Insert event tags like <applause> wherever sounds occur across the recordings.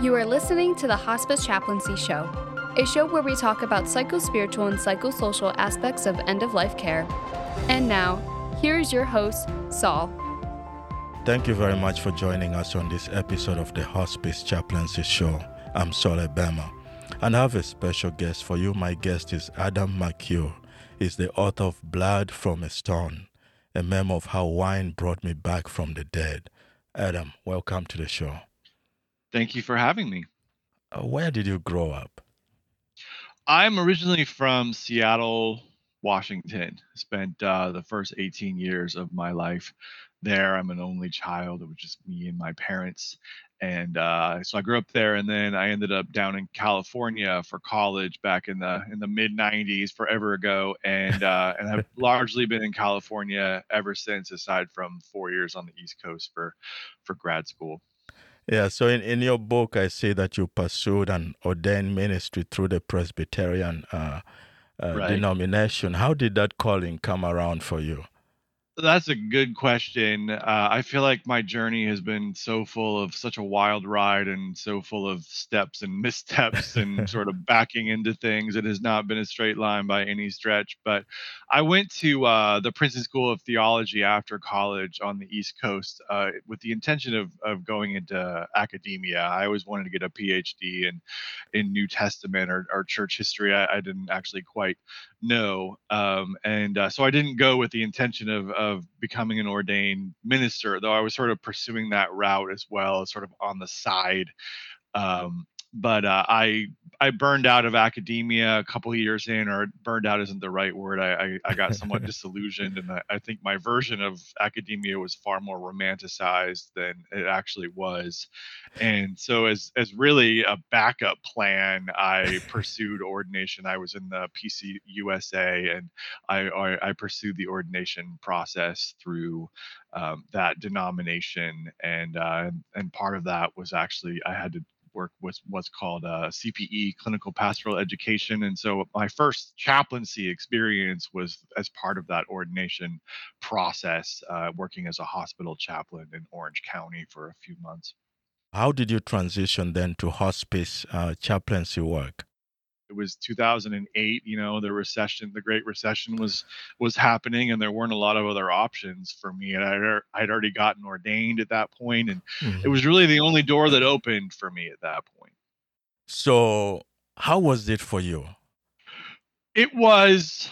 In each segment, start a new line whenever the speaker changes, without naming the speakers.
You are listening to the Hospice Chaplaincy Show, a show where we talk about psychospiritual and psychosocial aspects of end of life care. And now, here is your host, Saul.
Thank you very much for joining us on this episode of the Hospice Chaplaincy Show. I'm Saul Ebema, and I have a special guest for you. My guest is Adam McHugh. He's the author of Blood from a Stone, a memoir of how wine brought me back from the dead. Adam, welcome to the show.
Thank you for having me.
Uh, where did you grow up?
I'm originally from Seattle, Washington. Spent uh, the first 18 years of my life there. I'm an only child. It was just me and my parents. And uh, so I grew up there, and then I ended up down in California for college back in the in the mid '90s, forever ago, and uh, and have <laughs> largely been in California ever since, aside from four years on the East Coast for for grad school.
Yeah, so in, in your book, I see that you pursued an ordained ministry through the Presbyterian uh, uh,
Right.
denomination. How did that calling come around for you?
That's a good question. Uh, I feel like my journey has been so full of such a wild ride and so full of steps and <laughs> missteps and <laughs> sort of backing into things. It has not been a straight line by any stretch. But I went to uh, the Princeton School of Theology after college on the East Coast uh, with the intention of, of going into academia. I always wanted to get a PhD in, in New Testament or, or church history. I, I didn't actually quite know. Um, and uh, so I didn't go with the intention of, of becoming an ordained minister, though I was sort of pursuing that route as well, sort of on the side. Um, but uh, I I burned out of academia a couple of years in, or burned out isn't the right word. I I, I got somewhat <laughs> disillusioned, and I, I think my version of academia was far more romanticized than it actually was. And so, as as really a backup plan, I pursued ordination. I was in the PC USA, and I I, I pursued the ordination process through um, that denomination, and uh, and part of that was actually I had to work with what's called uh, CPE, clinical pastoral education, and so my first chaplaincy experience was as part of that ordination process, uh, working as a hospital chaplain in Orange County for a few months.
How did you transition then to hospice uh, chaplaincy work?
It was 2008 you know the recession the great recession was was happening and there weren't a lot of other options for me and i'd, I'd already gotten ordained at that point and it mm-hmm. was really the only door that opened for me at that point
So, how was it for you?
it was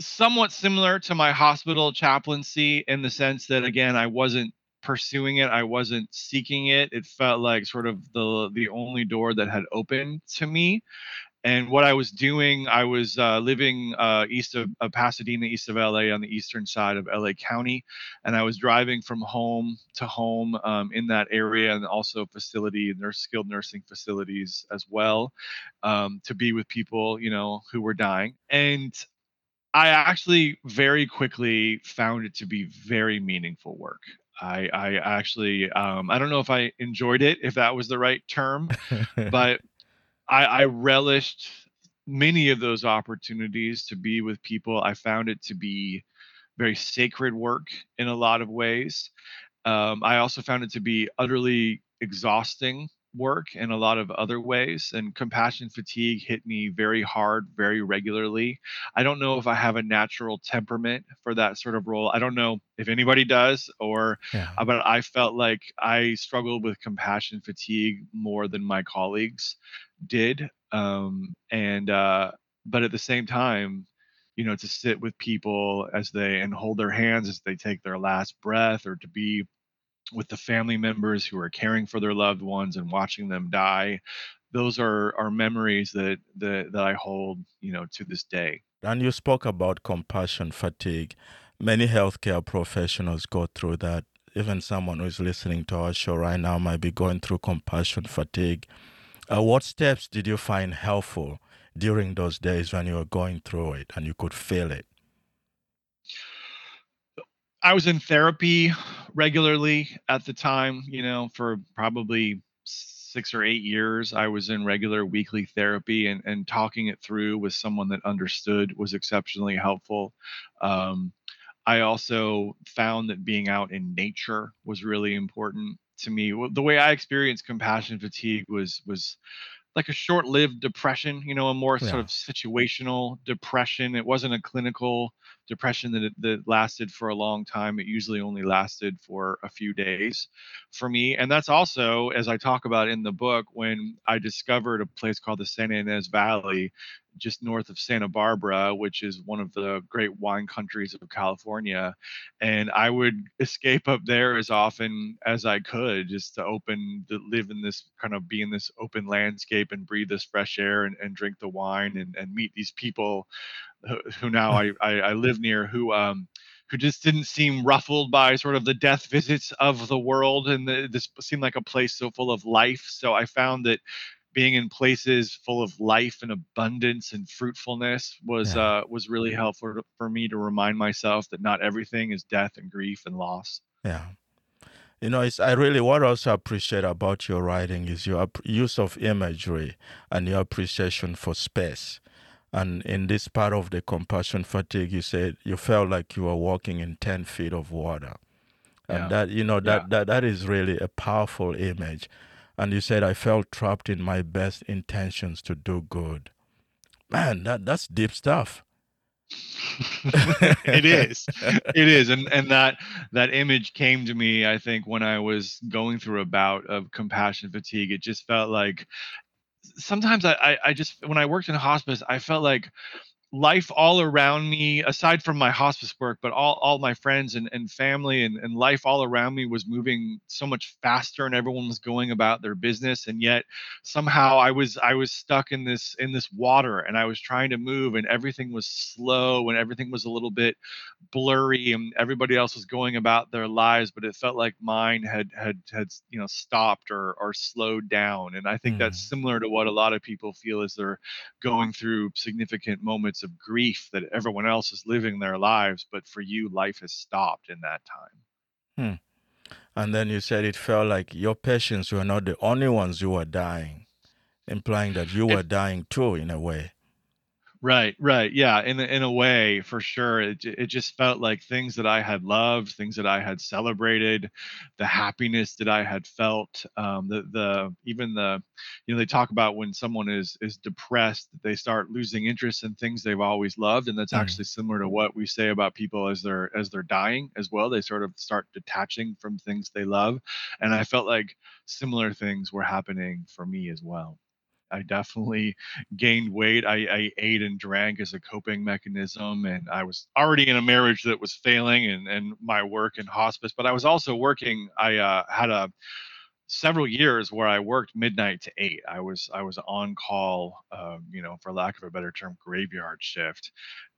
somewhat similar to my hospital chaplaincy in the sense that again i wasn't pursuing it i wasn't seeking it it felt like sort of the the only door that had opened to me and what i was doing i was uh, living uh, east of, of pasadena east of la on the eastern side of la county and i was driving from home to home um, in that area and also facility nurse skilled nursing facilities as well um, to be with people you know who were dying and I actually very quickly found it to be very meaningful work. I, I actually, um, I don't know if I enjoyed it, if that was the right term, <laughs> but I, I relished many of those opportunities to be with people. I found it to be very sacred work in a lot of ways. Um, I also found it to be utterly exhausting work in a lot of other ways, and compassion fatigue hit me very hard, very regularly. I don't know if I have a natural temperament for that sort of role. I don't know if anybody does, or
yeah.
uh, but I felt like I struggled with compassion fatigue more than my colleagues did. Um, and uh, but at the same time, you know, to sit with people as they and hold their hands as they take their last breath, or to be with the family members who are caring for their loved ones and watching them die. Those are are memories that that, that I hold, you know, to this day.
And you spoke about compassion fatigue. Many healthcare professionals go through that. Even someone who is listening to our show right now might be going through compassion fatigue. Uh, what steps did you find helpful during those days when you were going through it and you could feel it?
I was in therapy regularly at the time, you know, for probably six or eight years. I was in regular weekly therapy and, and talking it through with someone that understood was exceptionally helpful. Um, I also found that being out in nature was really important. to me. The way I experienced compassion fatigue was was like a short-lived depression, you know, a more sort of situational depression. It wasn't a clinical depression that that lasted for a long time. It usually only lasted for a few days for me. And that's also, as I talk about in the book, when I discovered a place called the Santa Ynez Valley just north of Santa Barbara, which is one of the great wine countries of California. And I would <laughs> escape up there as often as I could just to open, to live in this kind of be in this open landscape and breathe this fresh air and, and drink the wine and, and meet these people who, who now I, <laughs> I, I live near who, um, who just didn't seem ruffled by sort of the death visits of the world and the, this seemed like a place so full of life so i found that being in places full of life and abundance and fruitfulness was yeah. uh, was really helpful for me to remind myself that not everything is death and grief and loss.
Yeah. You know, it's, I really what I also appreciate about your writing is your use of imagery and your appreciation for space. And in this part of the compassion fatigue, you said you felt like you were walking in ten feet of water, and yeah. that you know that, yeah. that that is really a powerful image and you said I felt trapped in my best intentions to do good. Man, that that's deep stuff. <laughs>
it is. It is. And and that that image came to me, I think, when I was going through a bout of compassion fatigue. It just felt like sometimes I, I, I just when I worked in hospice, I felt like life all around me aside from my hospice work but all, all my friends and, and family and, and life all around me was moving so much faster and everyone was going about their business and yet somehow i was i was stuck in this in this water and i was trying to move and everything was slow and everything was a little bit blurry and everybody else was going about their lives but it felt like mine had had had you know stopped or or slowed down and i think mm. that's similar to what a lot of people feel as they're going through significant moments of grief that everyone else is living their lives, but for you, life has stopped in that time.
Hmm. And then you said it felt like your patients were not the only ones who were dying, implying that you were dying too, in a way.
Right, right. Yeah, in in a way, for sure. It it just felt like things that I had loved, things that I had celebrated, the happiness that I had felt, um, the the even the, you know, they talk about when someone is is depressed, they start losing interest in things they've always loved, and that's mm. actually similar to what we say about people as they're as they're dying as well. They sort of start detaching from things they love, and I felt like similar things were happening for me as well. I definitely gained weight. I, I ate and drank as a coping mechanism, and I was already in a marriage that was failing, and and my work in hospice. But I was also working. I uh, had a several years where I worked midnight to eight. I was I was on call, uh, you know, for lack of a better term, graveyard shift,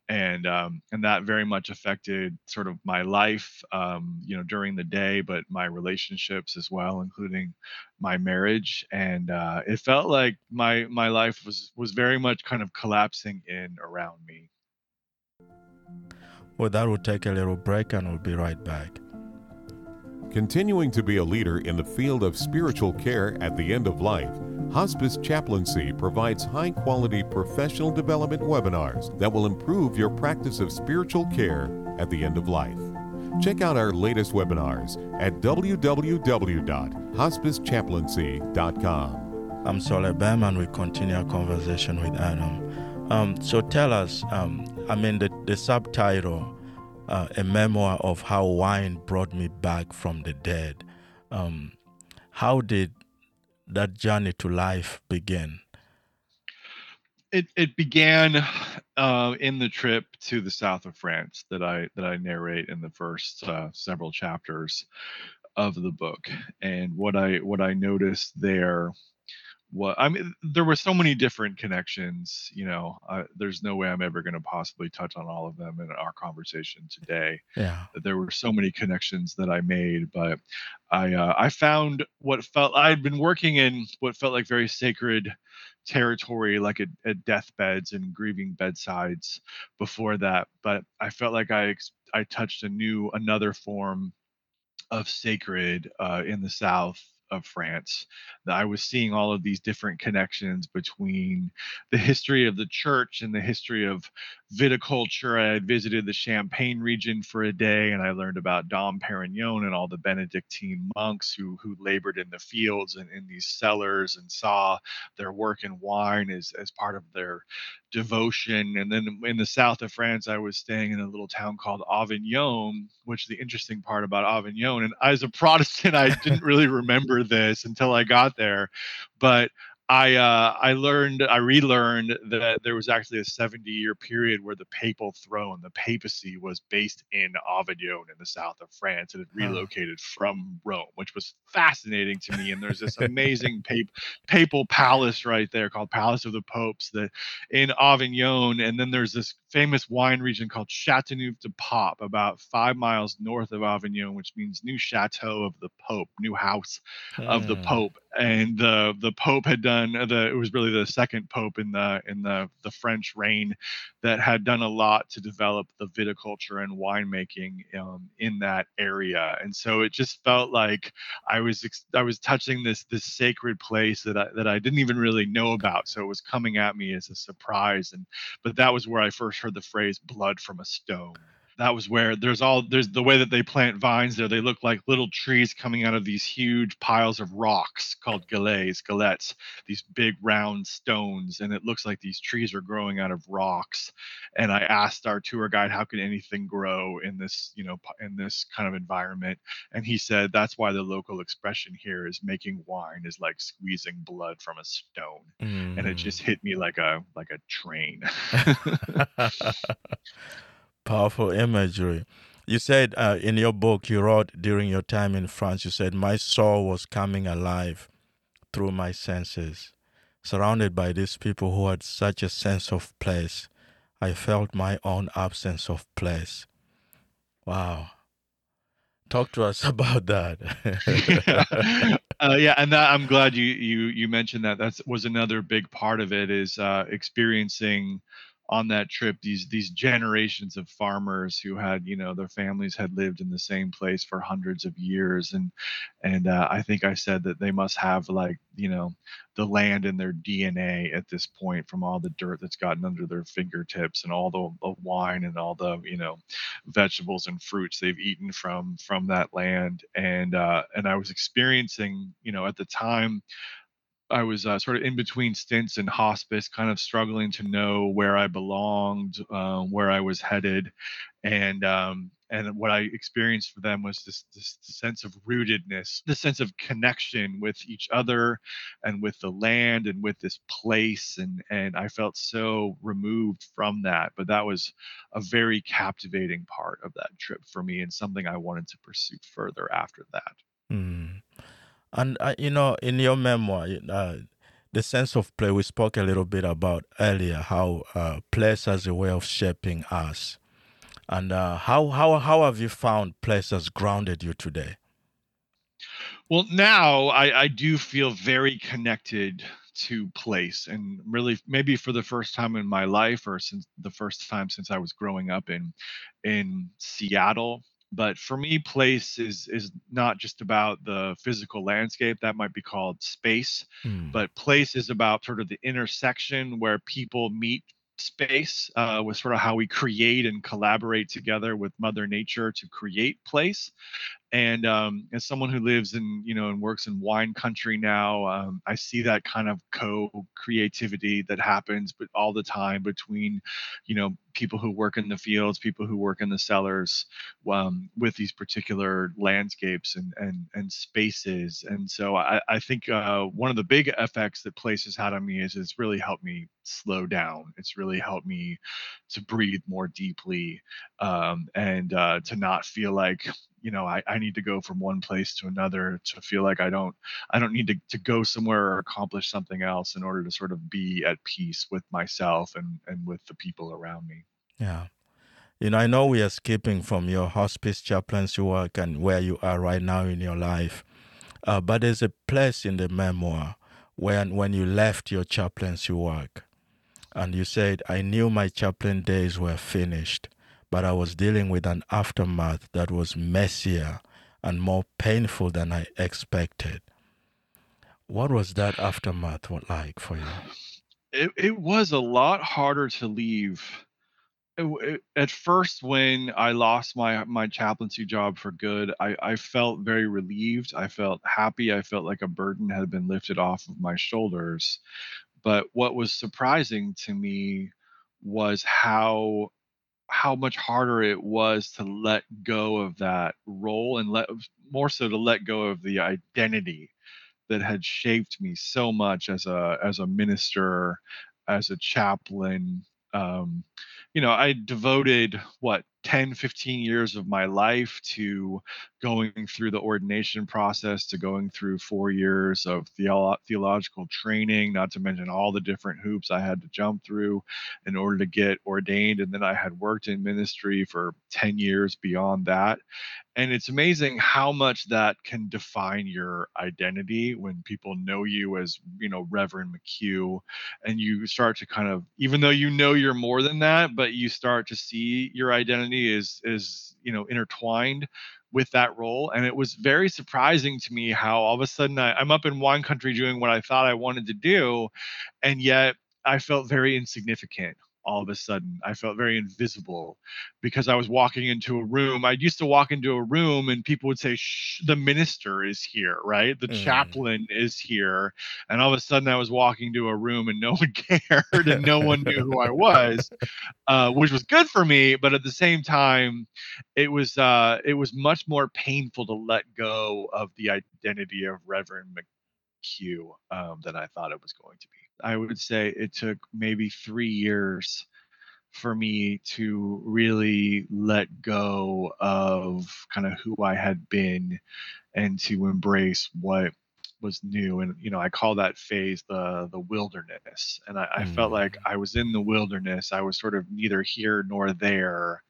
and um, and that very much affected sort of my life, um, you know, during the day, but my relationships as well, including my marriage. And uh, it felt like my my life was was very much kind of collapsing in around me.
Well, that will take a little break, and we'll be right back.
Continuing to be a leader in the field of spiritual care at the end of life, Hospice Chaplaincy provides high quality professional development webinars that will improve your practice of spiritual care at the end of life. Check out our latest webinars at www.hospicechaplaincy.com.
I'm Saul Bam, and we continue our conversation with Adam. Um, so tell us, um, I mean, the, the subtitle uh, a memoir of how wine brought me back from the dead. Um, how did that journey to life begin?
It it began uh, in the trip to the south of France that I that I narrate in the first uh, several chapters of the book, and what I what I noticed there what I mean, there were so many different connections. You know, uh, there's no way I'm ever going to possibly touch on all of them in our conversation today.
Yeah,
there were so many connections that I made, but I uh, I found what felt I had been working in what felt like very sacred territory, like at, at deathbeds and grieving bedsides before that. But I felt like I I touched a new another form of sacred uh, in the South of France. I was seeing all of these different connections between the history of the church and the history of viticulture. I had visited the Champagne region for a day, and I learned about Dom Perignon and all the Benedictine monks who who labored in the fields and in these cellars and saw their work in wine as as part of their devotion. And then in the south of France, I was staying in a little town called Avignon, which the interesting part about Avignon, and as a <laughs> Protestant, I didn't really remember this until I got there, but I uh, I learned I relearned that there was actually a 70 year period where the papal throne, the papacy, was based in Avignon in the south of France and it relocated huh. from Rome, which was fascinating to me. And there's this <laughs> amazing pap- papal palace right there called Palace of the Popes that in Avignon, and then there's this famous wine region called Chateauneuf du Pape, about five miles north of Avignon, which means new chateau of the Pope, new house of the hmm. Pope. And the the Pope had done the it was really the second Pope in the in the the French reign that had done a lot to develop the viticulture and winemaking um, in that area. And so it just felt like I was I was touching this this sacred place that I that I didn't even really know about. So it was coming at me as a surprise. And but that was where I first heard the phrase blood from a stone that was where there's all there's the way that they plant vines there they look like little trees coming out of these huge piles of rocks called galets galettes these big round stones and it looks like these trees are growing out of rocks and i asked our tour guide how can anything grow in this you know in this kind of environment and he said that's why the local expression here is making wine is like squeezing blood from a stone mm. and it just mm. hit me like a like a train <laughs> <laughs> <laughs>
Powerful imagery. You said uh, in your book you wrote during your time in France, you said, My soul was coming alive through my senses. Surrounded by these people who had such a sense of place, I felt my own absence of place. Wow. Talk to us <laughs> about that.
yeah. <laughs> Uh, yeah, and that, I'm glad you you you mentioned that. That was another big part of it is uh, experiencing on that trip these these generations of farmers who had you know their families had lived in the same place for hundreds of years and and uh, i think i said that they must have like you know the land in their dna at this point from all the dirt that's gotten under their fingertips and all the, the wine and all the you know vegetables and fruits they've eaten from from that land. And uh and i was experiencing you know at the time I was uh, sort of in between stints in hospice, kind of struggling to know where I belonged, uh, where I was headed, and um, and what I experienced for them was this this sense of rootedness, the sense of connection with each other, and with the land and with this place, and and I felt so removed from that, but that was a very captivating part of that trip for me, and something I wanted to pursue further after that.
Mm. And uh, you know, in your memoir, uh, the sense of play we spoke a little bit about earlier, how uh, place has a way of shaping us, and uh, how how how have you found place has grounded you today?
Well, now I, I do feel very connected to place and really maybe for the first time in my life or since the first time since I was growing up in in Seattle but for me place is is not just about the physical landscape that might be called space mm. but place is about sort of the intersection where people meet space uh, with sort of how we create and collaborate together with mother nature to create place and um, as someone who lives in you know and works in wine country now um, i see that kind of co-creativity that happens but all the time between you know people who work in the fields people who work in the cellars um, with these particular landscapes and and and spaces and so i, I think uh, one of the big effects that places had on me is it's really helped me slow down. It's really helped me to breathe more deeply um, and uh, to not feel like you know I, I need to go from one place to another to feel like i don't i don't need to, to go somewhere or accomplish something else in order to sort of be at peace with myself and and with the people around me.
Yeah. You know i know we are skipping from your hospice chaplaincy work and where you are right now in your life uh, but there's a place in the memoir when when you left your chaplaincy work and you said i knew my chaplain days were finished but I was dealing with an aftermath that was messier and more painful than I expected. What was that aftermath like for you?
It, it was a lot harder to leave at first when I lost my my chaplaincy job for good, I, I felt very relieved. I felt happy. I felt like a burden had been lifted off of my shoulders. But what was surprising to me was how how much harder it was to let go of that role and let more so to let go of the identity that had shaped me so much as a as a minister as a chaplain. Um, you know i devoted what 10 15 years of my life to going through the ordination process to going through four years of theolo- theological training not to mention all the different hoops i had to jump through in order to get ordained and then i had worked in ministry for 10 years beyond that. And it's amazing how much that can define your identity when people know you as you know reverend mchugh and you start to kind of even though you know you're more than that but you start to see your identity is is you know intertwined with that role and it was very surprising to me how all of a sudden I, i'm up in wine country doing what i thought i wanted to do and yet i felt very insignificant all of a sudden i felt very invisible because i was walking into a room. I used to walk into a room and people would say Shh, the minister is here right? The mm. chaplain is here and all of a sudden i was walking to a room and no <laughs> one cared and no one knew who i was uh, which was good for me but at the same time it was uh, it was much more painful to let go of the identity of reverend mchugh um, than i thought it was going to be I would say it took maybe three years for me to really let go of kind of who I had been and to embrace what was new and you know i call that phase the the wilderness and i, I felt like mm. i was in the wilderness i was sort of neither here nor there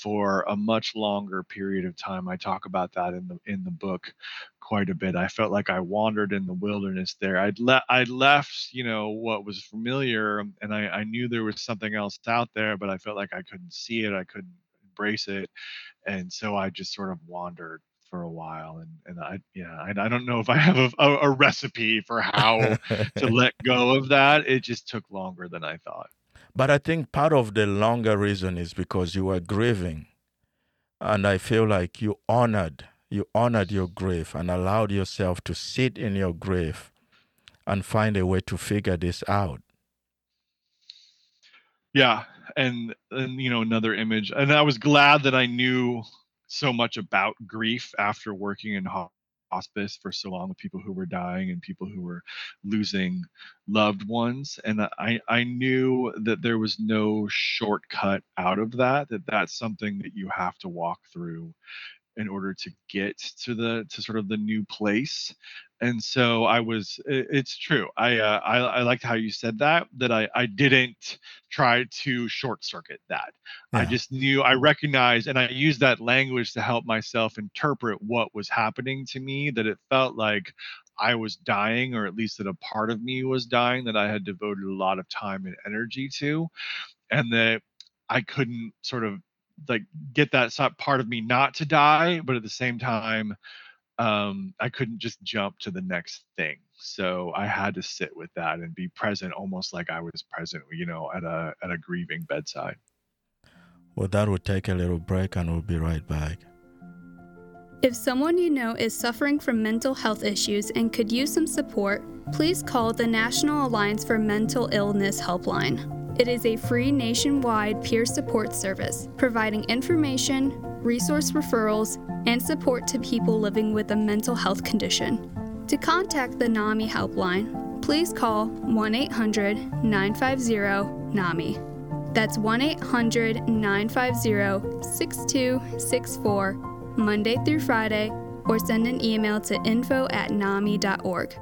for a much longer period of time. I talk about that in the in the book quite a bit. I felt like I wandered in the wilderness there. I'd le- I left, you know, what was familiar, um, and I, I knew there was something else out there, but I felt like I couldn't see it. I couldn't embrace it, and so I just sort of wandered for a while and and i yeah i, I don't know if i have a, a, a recipe for how <laughs> to let go of that it just took longer than i thought
but I think part of the longer reason is because you were grieving. And I feel like you honored, you honored your grief and allowed yourself to sit in your grief and find a way to figure this out.
Yeah. And, and you know, another image. And I was glad that I knew so much about grief after working in hospice for so long with people who were dying and people who were losing loved ones and i i knew that there was no shortcut out of that that that's something that you have to walk through in order to get to the to sort of the new place and so i was it's true i uh, I, I liked how you said that that i i didn't try to short circuit that yeah. i just knew i recognized and i used that language to help myself interpret what was happening to me that it felt like i was dying or at least that a part of me was dying that i had devoted a lot of time and energy to and that i couldn't sort of like get that part of me not to die but at the same time um, I couldn't just jump to the next thing. So I had to sit with that and be present, almost like I was present, you know, at a at a grieving bedside.
Well, that would take a little break, and we'll be right back.
If someone you know is suffering from mental health issues and could use some support, please call the National Alliance for Mental Illness Helpline. It is a free nationwide peer support service, providing information, resource referrals, and support to people living with a mental health condition. To contact the NAMI helpline, please call 1 800 950 NAMI. That's 1 800 950 6264, Monday through Friday, or send an email to info at nami.org.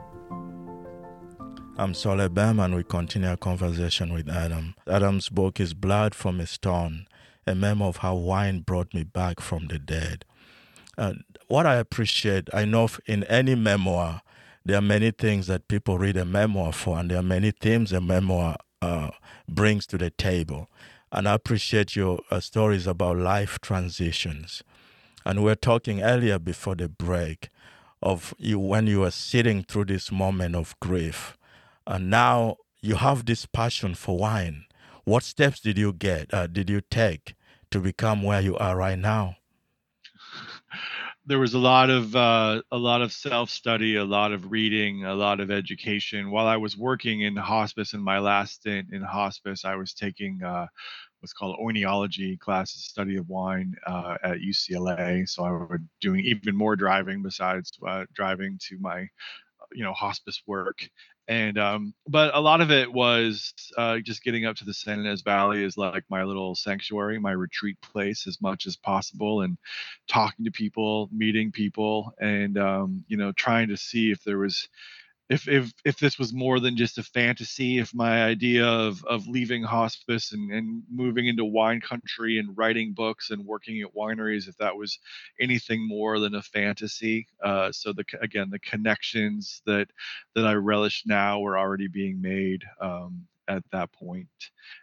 I'm Soleh Bam, and we continue our conversation with Adam. Adam's book is Blood from a Stone, a memoir of how wine brought me back from the dead. What I appreciate, I know in any memoir, there are many things that people read a memoir for, and there are many themes a memoir uh, brings to the table. And I appreciate your uh, stories about life transitions. And we are talking earlier before the break of you when you were sitting through this moment of grief and now you have this passion for wine. What steps did you get? Uh, did you take to become where you are right now?
there was a lot of uh, a lot of self study, a lot of reading, a lot of education. While I was working in hospice in my last stint in hospice, I was taking uh, what's called oenology classes, study of wine uh, at UCLA. So I was doing even more driving besides uh, driving to my you know hospice work and um, but a lot of it was uh, just getting up to the Santa Ynez Valley is like my little sanctuary, my retreat place as much as possible, and talking to people, meeting people, and um, you know trying to see if there was if if if this was more than just a fantasy, if my idea of of leaving hospice and, and moving into wine country and writing books and working at wineries, if that was anything more than a fantasy. Uh, so the again the connections that that I relish now were already being made um, at that.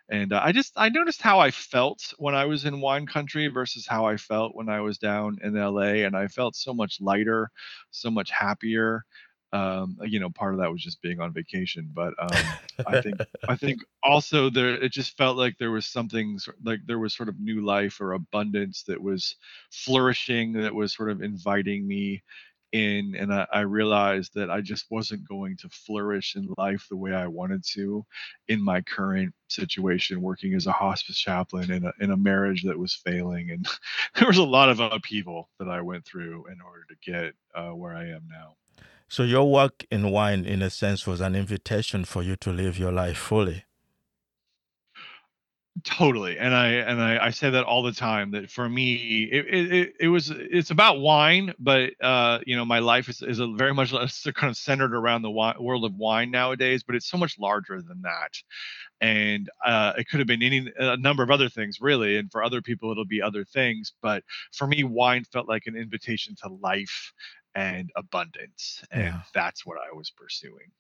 And uh, I just I noticed how I felt when I was in wine country versus how I felt when I was down in LA, and I felt so much lighter, so much happier um, you know, part of that was just being on vacation. But um, I think <laughs> I think also there it just felt like there was something like there was sort of new life or abundance that was flourishing that was sort of inviting me in and I, I, realized that i just wasn't going to flourish in life the way i wanted to in my current situation working as a hospice chaplain in a, in a marriage that was failing and <laughs> there was a lot of upheaval that i went through in order to get uh, where i am now
so your work in wine, in a sense, was an invitation for you to live your life fully.
Totally, and I and I, I say that all the time. That for me, it, it, it was it's about wine, but uh, you know, my life is is very much <laughs> kind of centered around the world of wine nowadays. But it's so much larger than that, and uh, it could have been any a number of other things, really. And for other people, it'll be other things. But for me, wine felt like an invitation to life and abundance. And yeah. that's what I was pursuing.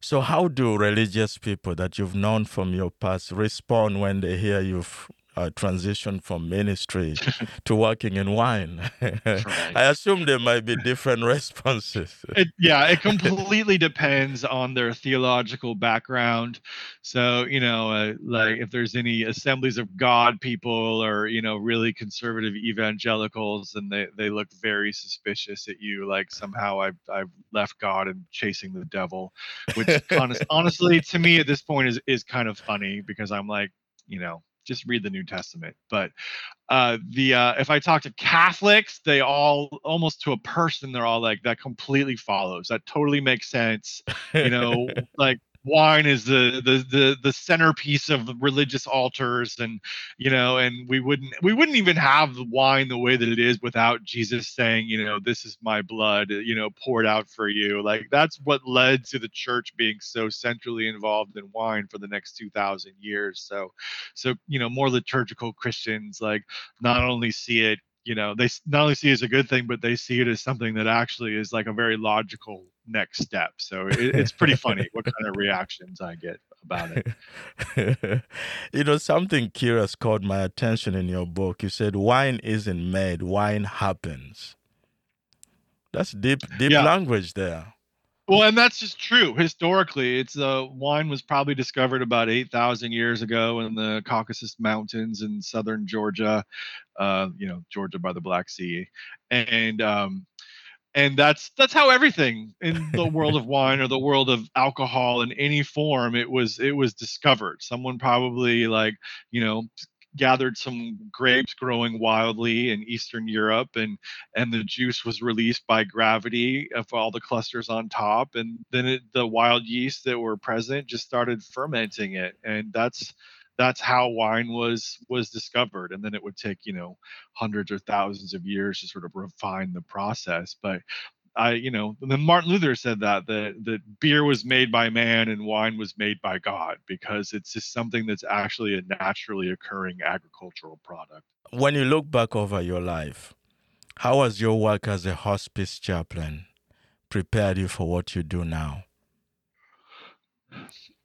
So, how do religious people that you've known from your past respond when they hear you've uh, transition from ministry <laughs> to working in wine. right. <laughs> I assume there might be different <laughs> responses.
It, yeah, it completely depends on their theological background. So, you know, uh, like if there's any assemblies of God people or, you know, really conservative evangelicals and they, they look very suspicious at you, like somehow I've, I've left God and chasing the devil, which honest, honestly to me at this point is, is kind of funny because I'm like, you know, just read the New Testament. But uh, the uh, if I talk to Catholics, they all almost to a person, they're all like that completely follows. That totally makes sense. You know, <laughs> like wine is the the the the centerpiece of religious altars and you know and we wouldn't we wouldn't even have the wine the way that it is without jesus saying you know this is my blood uh, you know poured out for you. Like that's what led to the church being so centrally involved in wine for the next 2000 years. So so you know more liturgical christians like not only see it you know they not only see it as a good thing but they see it as something that actually is like a very logical next step. So it, it's pretty funny <laughs> what kind of reactions i get about
it. <laughs> You know something curious caught my attention in your book. You said wine isn't made wine happens. That's deep deep yeah. language there.
Well, and that's just true. Historically, it's uh, wine was probably discovered about eight thousand years ago in the Caucasus Mountains in southern Georgia, uh, you know, Georgia by the Black Sea, and um, and that's that's how everything in the world of wine or the world of alcohol in any form it was it was discovered. Someone probably like you know gathered some grapes growing wildly in Eastern Europe, and and the juice was released by gravity of all the clusters on top, and then it, the wild yeast that were present just started fermenting it, and that's that's how wine was was discovered and then it would take you know hundreds or thousands of years to sort of refine the process but I, you know, then Martin Luther said that that that beer was made by man and wine was made by God because it's just something that's actually a naturally occurring agricultural product.
When you look back over your life, how has your work as a hospice chaplain prepared you for what you do now?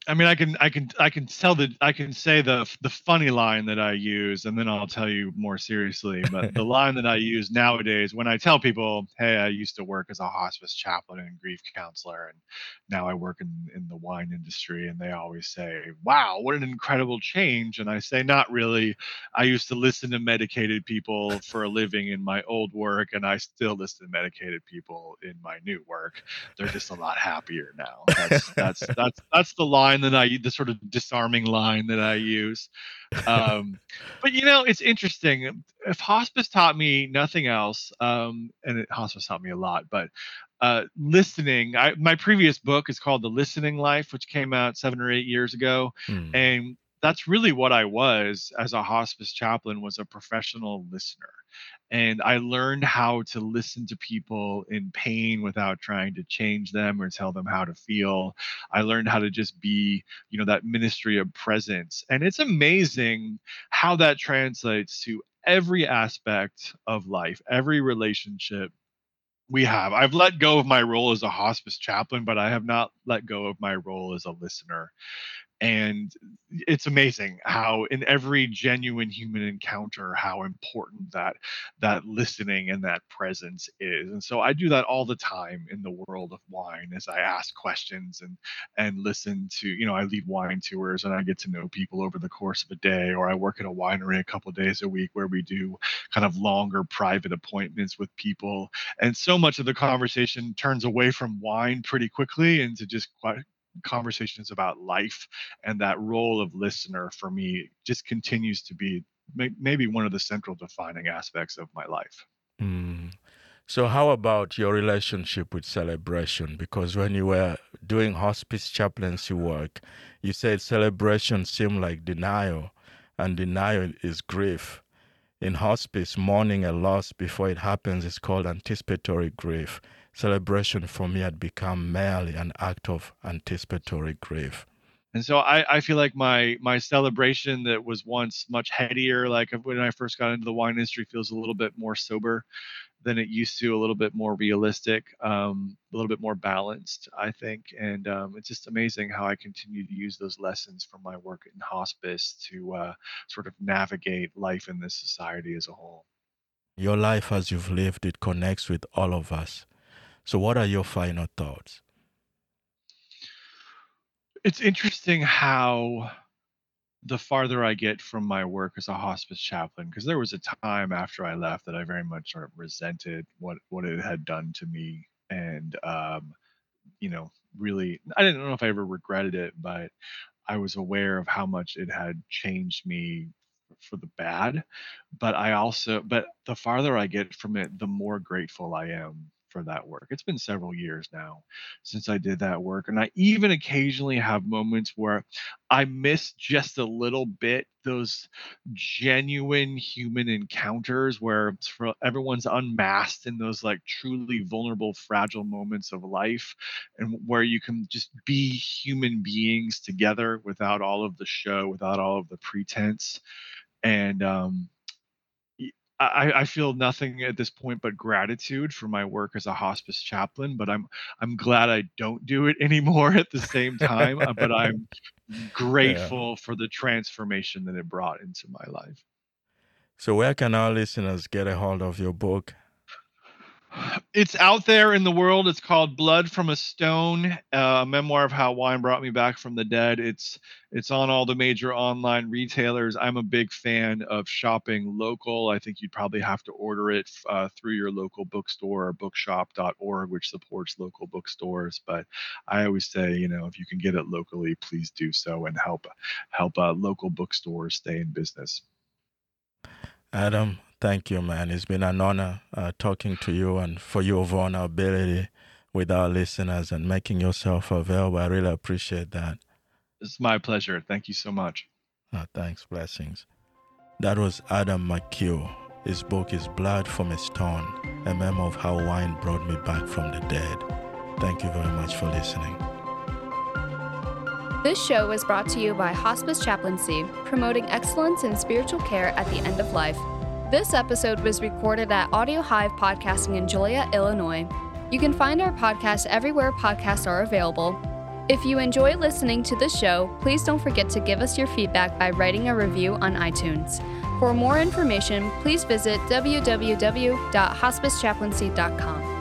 I mean, I can, I can, I can tell the, I can say the the funny line that I use, and then I'll tell you more seriously. But the <laughs> line that I use nowadays, when I tell people, "Hey, I used to work as a hospice chaplain and grief counselor, and now I work in in the wine industry," and they always say, "Wow, what an incredible change!" And I say, "Not really. I used to listen to medicated people for a living in my old work, and I still listen to medicated people in my new work. They're just a lot happier now." That's that's <laughs> that's that's the line line that I the sort of disarming line that I use. Um, but you know, it's interesting. If hospice taught me nothing else, um, and it, hospice taught me a lot, but uh, listening. I, my previous book is called The Listening Life, which came out seven or eight years ago, hmm. and that's really what I was as a hospice chaplain was a professional listener and I learned how to listen to people in pain without trying to change them or tell them how to feel. I learned how to just be, you know, that ministry of presence. And it's amazing how that translates to every aspect of life, every relationship we have. I've let go of my role as a hospice chaplain, but I have not let go of my role as a listener and it's amazing how in every genuine human encounter how important that that listening and that presence is. And so i do that all the time in the world of wine as i ask questions and and listen to you know i lead wine tours and i get to know people over the course of a day or i work at a winery a couple days a week where we do kind of longer private appointments with people. And so much of the conversation turns away from wine pretty quickly into just quite conversations about life and that role of listener for me just continues to be may- maybe one of the central defining aspects of my life.
Mm. So, how about your relationship with celebration? Because when you were doing hospice chaplaincy work, you said celebration seemed like denial, and denial is grief. In hospice, mourning a loss before it happens is called anticipatory grief celebration for me had become merely an act of anticipatory grief.
And so I, I feel like my my celebration that was once much headier, like when I first got into the wine industry, feels a little bit more sober than it used to, a little bit more realistic, um, a little bit more balanced, I think. And um, it's just amazing how I continue to use those lessons from my work in hospice to uh, sort of navigate life in this society as a whole.
Your life as you've lived, it connects with all of us. So, what are your final thoughts?
It's interesting how the farther I get from my work as a hospice chaplain, because there was a time after I left that I very much sort of resented what what it had done to me, and um, you know, really, I didn't know if I ever regretted it, but I was aware of how much it had changed me for the bad. But I also, but the farther I get from it, the more grateful I am for that work. It's been several years now since I did that work. And I even occasionally have moments where I miss just a little bit those genuine human encounters where everyone's unmasked in those like truly vulnerable, fragile moments of life and where you can just be human beings together without all of the show, without all of the pretense. And, um, I, I feel nothing at this point but gratitude for my work as a hospice chaplain, but I'm I'm glad I don't do it <laughs> anymore at the same time. Uh, but I'm <laughs> grateful yeah. for the transformation that it brought into my life.
So, where can our listeners get a hold of your book
it's out there in the world. It's called Blood from a Stone, uh, a memoir of how wine brought me back from the dead. It's it's on all the major online retailers. I'm a big fan of shopping local. I think you'd probably have to order it uh, through your local bookstore or bookshop.org, which supports local bookstores. But I always say, you know, if you can get it locally, please do so and help help uh, local bookstores stay in business.
Adam, Thank you, man. It's been an honor uh, talking to you and for your vulnerability with our listeners and making yourself available. I really appreciate that.
It's my pleasure. Thank you so much.
Uh, thanks. Blessings. That was Adam McHugh. His book is Blood from a Stone, a memoir of how wine brought me back from the dead. Thank you very much for listening.
This show was brought to you by Hospice Chaplaincy, promoting excellence in spiritual care at the end of life. This episode was recorded at Audio Hive Podcasting in Joliet, Illinois. You can find our podcast everywhere podcasts are available. If you enjoy listening to the show, please don't forget to give us your feedback by writing a review on iTunes. For more information, please visit www.hospicechaplaincy.com.